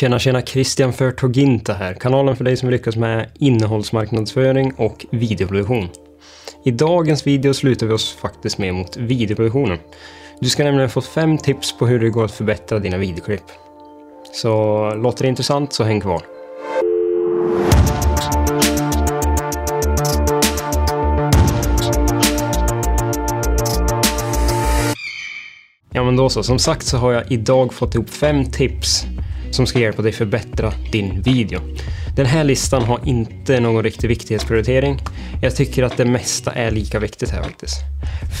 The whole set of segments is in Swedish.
Tjena tjena, Christian för Toginta här. Kanalen för dig som lyckas med innehållsmarknadsföring och videoproduktion. I dagens video slutar vi oss faktiskt med mot videoproduktionen. Du ska nämligen få fem tips på hur det går att förbättra dina videoklipp. Så låter det intressant så häng kvar. Ja men då så, som sagt så har jag idag fått ihop fem tips som ska hjälpa dig förbättra din video. Den här listan har inte någon riktig viktighetsprioritering. Jag tycker att det mesta är lika viktigt här faktiskt.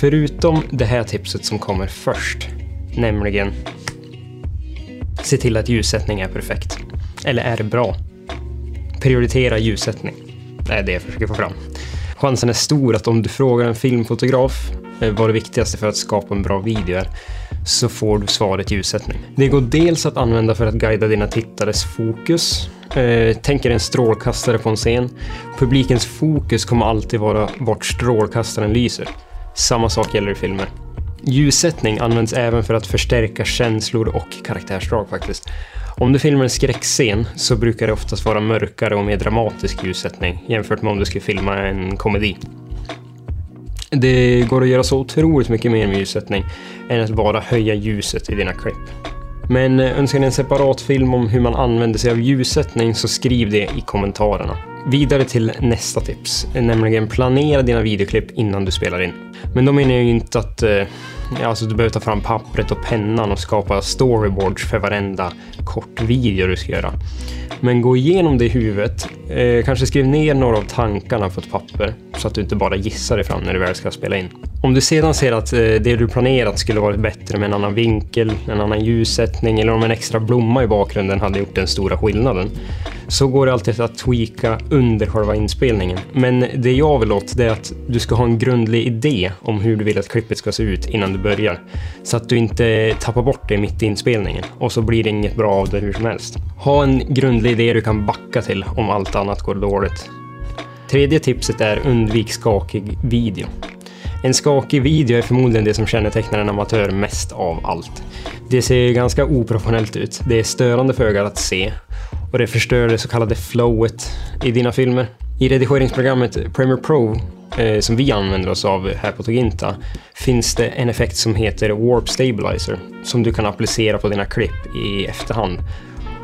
Förutom det här tipset som kommer först, nämligen se till att ljussättning är perfekt. Eller är det bra? Prioritera ljussättning. Det är det jag försöker få fram. Chansen är stor att om du frågar en filmfotograf eh, vad det viktigaste för att skapa en bra video är, så får du svaret ljussättning. Det går dels att använda för att guida dina tittares fokus. Eh, tänk er en strålkastare på en scen. Publikens fokus kommer alltid vara vart strålkastaren lyser. Samma sak gäller i filmer. Ljussättning används även för att förstärka känslor och karaktärsdrag faktiskt. Om du filmar en skräckscen så brukar det oftast vara mörkare och mer dramatisk ljussättning jämfört med om du skulle filma en komedi. Det går att göra så otroligt mycket mer med ljussättning än att bara höja ljuset i dina klipp. Men eh, önskar ni en separat film om hur man använder sig av ljussättning så skriv det i kommentarerna. Vidare till nästa tips, eh, nämligen planera dina videoklipp innan du spelar in. Men då menar jag ju inte att eh, alltså du behöver ta fram pappret och pennan och skapa storyboards för varenda kort video du ska göra. Men gå igenom det i huvudet. Eh, kanske skriv ner några av tankarna på ett papper så att du inte bara gissar dig fram när du väl ska spela in. Om du sedan ser att eh, det du planerat skulle varit bättre med en annan vinkel, en annan ljussättning eller om en extra blomma i bakgrunden hade gjort den stora skillnaden så går det alltid att tweaka under själva inspelningen. Men det jag vill åt det är att du ska ha en grundlig idé om hur du vill att klippet ska se ut innan du börjar. Så att du inte tappar bort det mitt i inspelningen och så blir det inget bra av det hur som helst. Ha en grundlig idé du kan backa till om allt annat går dåligt. Tredje tipset är undvik skakig video. En skakig video är förmodligen det som kännetecknar en amatör mest av allt. Det ser ganska oprofessionellt ut, det är störande för ögat att se och det förstör det så kallade flowet i dina filmer. I redigeringsprogrammet Premiere Pro eh, som vi använder oss av här på Toginta finns det en effekt som heter Warp Stabilizer som du kan applicera på dina klipp i efterhand.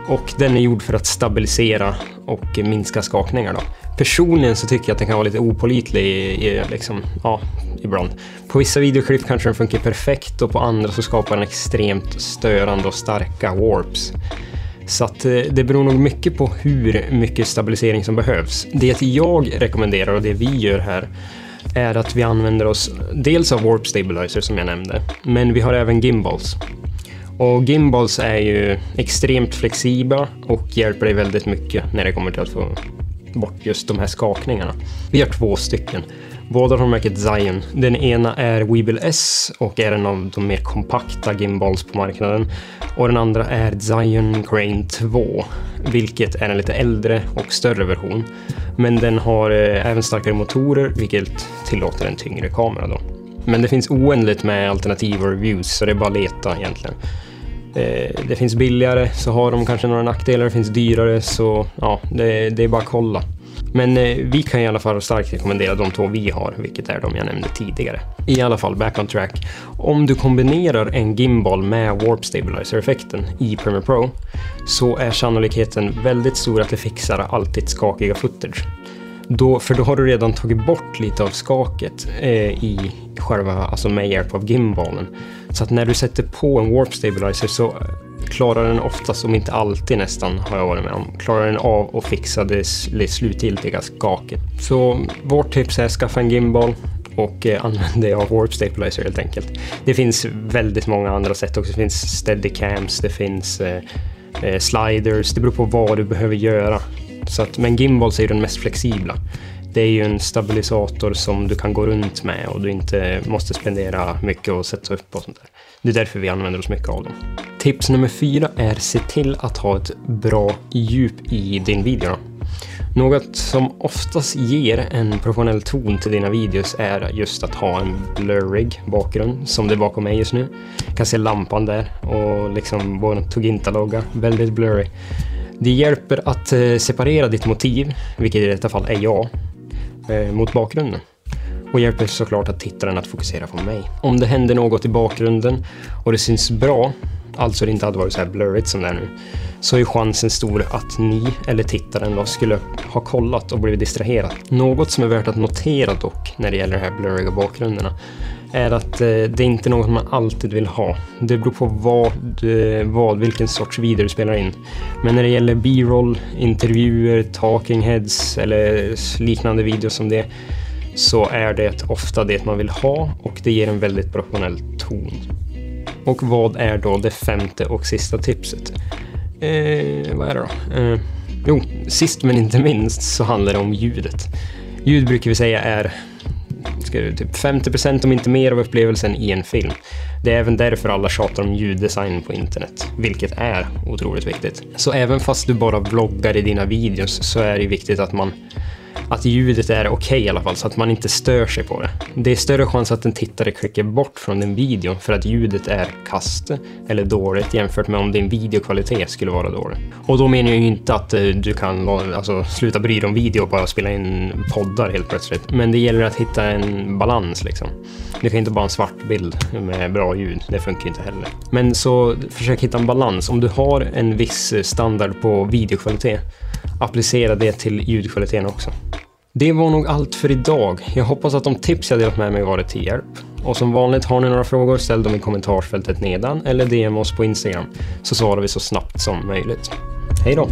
Och den är gjord för att stabilisera och minska skakningar. Då. Personligen så tycker jag att den kan vara lite opolitlig i, i, liksom, ja, ibland. På vissa videoklipp kanske den funkar perfekt och på andra så skapar den extremt störande och starka warps. Så att eh, det beror nog mycket på hur mycket stabilisering som behövs. Det jag rekommenderar och det vi gör här är att vi använder oss dels av Warp Stabilizer som jag nämnde, men vi har även gimbals. Och gimbals är ju extremt flexibla och hjälper dig väldigt mycket när det kommer till att få bort just de här skakningarna. Vi har två stycken. Båda har märket Zion. Den ena är Weeble S och är en av de mer kompakta gimbals på marknaden. Och den andra är Zion Crane 2, vilket är en lite äldre och större version. Men den har eh, även starkare motorer, vilket tillåter en tyngre kamera då. Men det finns oändligt med alternativa reviews, så det är bara att leta egentligen. Eh, det finns billigare så har de kanske några nackdelar, det finns dyrare så ja, det, det är bara att kolla. Men eh, vi kan i alla fall starkt rekommendera de två vi har, vilket är de jag nämnde tidigare. I alla fall, back on track. Om du kombinerar en gimbal med Warp Stabilizer-effekten i Premiere Pro så är sannolikheten väldigt stor att det fixar allt ditt skakiga footage. Då, för då har du redan tagit bort lite av skaket eh, i själva, alltså med hjälp av gimbalen. Så att när du sätter på en Warp Stabilizer så klarar den oftast, om inte alltid nästan, har jag varit med om, klarar den av att fixa det, slutgiltiga skaket. Så vårt tips är att skaffa en gimbal och eh, använd dig av Warp Stabilizer helt enkelt. Det finns väldigt många andra sätt också. Det finns steadicams, det finns eh, eh sliders, det beror på vad du behöver göra. Så att, men gimbals är ju den mest flexibla. Det är ju en stabilisator som du kan gå runt med och du inte måste spendera mycket och sätta upp och sånt där. Det är därför vi använder oss mycket av dem. Tips nummer fyra är se till att ha ett bra djup i din video. Något som oftast ger en professionell ton till dina videos är just att ha en blurrig bakgrund, som det är bakom mig just nu. Jag kan se lampan där och liksom vår Toginta-logga, väldigt blurry. Det hjälper att eh, separera ditt motiv, vilket i detta fall är jag, eh, mot bakgrunden och hjälper såklart att tittaren att fokusera på mig. Om det händer något i bakgrunden och det syns bra, alltså det inte hade varit så här blurrigt som det är nu, så är chansen stor att ni eller tittaren då skulle ha kollat och blivit distraherad. Något som är värt att notera dock när det gäller de här blurriga bakgrunderna är att eh, det är inte något man alltid vill ha. Det beror på vad, eh, vad, vilken sorts video du spelar in. Men när det gäller B-roll, intervjuer, talking heads eller liknande videos som det så är det ofta det man vill ha och det ger en väldigt professionell ton. Och vad är då det femte och sista tipset? Eh, vad är det då? Eh, jo, sist men inte minst så handlar det om ljudet. Ljud brukar vi säga är ska du, typ 50% om inte mer av upplevelsen i en film. Det är även därför alla tjatar om ljuddesign på internet, vilket är otroligt viktigt. Så även fast du bara vloggar i dina videos så är det viktigt att man att ljudet är okej okay, i alla fall, så att man inte stör sig på det. Det är större chans att en tittare klickar bort från din video för att ljudet är kast eller dåligt jämfört med om din videokvalitet skulle vara dålig. Och då menar jag ju inte att eh, du kan alltså, sluta bry dig om video och bara spela in poddar helt plötsligt. Men det gäller att hitta en balans liksom. Det kan inte bara en svart bild med bra ljud. Det funkar inte heller. Men så försök hitta en balans. Om du har en viss standard på videokvalitet, applicera det till ljudkvaliteten också. Det var nog allt för idag. Jag hoppas att de tips jag delat med mig varit till hjälp. Och som vanligt, har ni några frågor, ställ dem i kommentarsfältet nedan eller DM oss på Instagram så svarar vi så snabbt som möjligt. Hej då!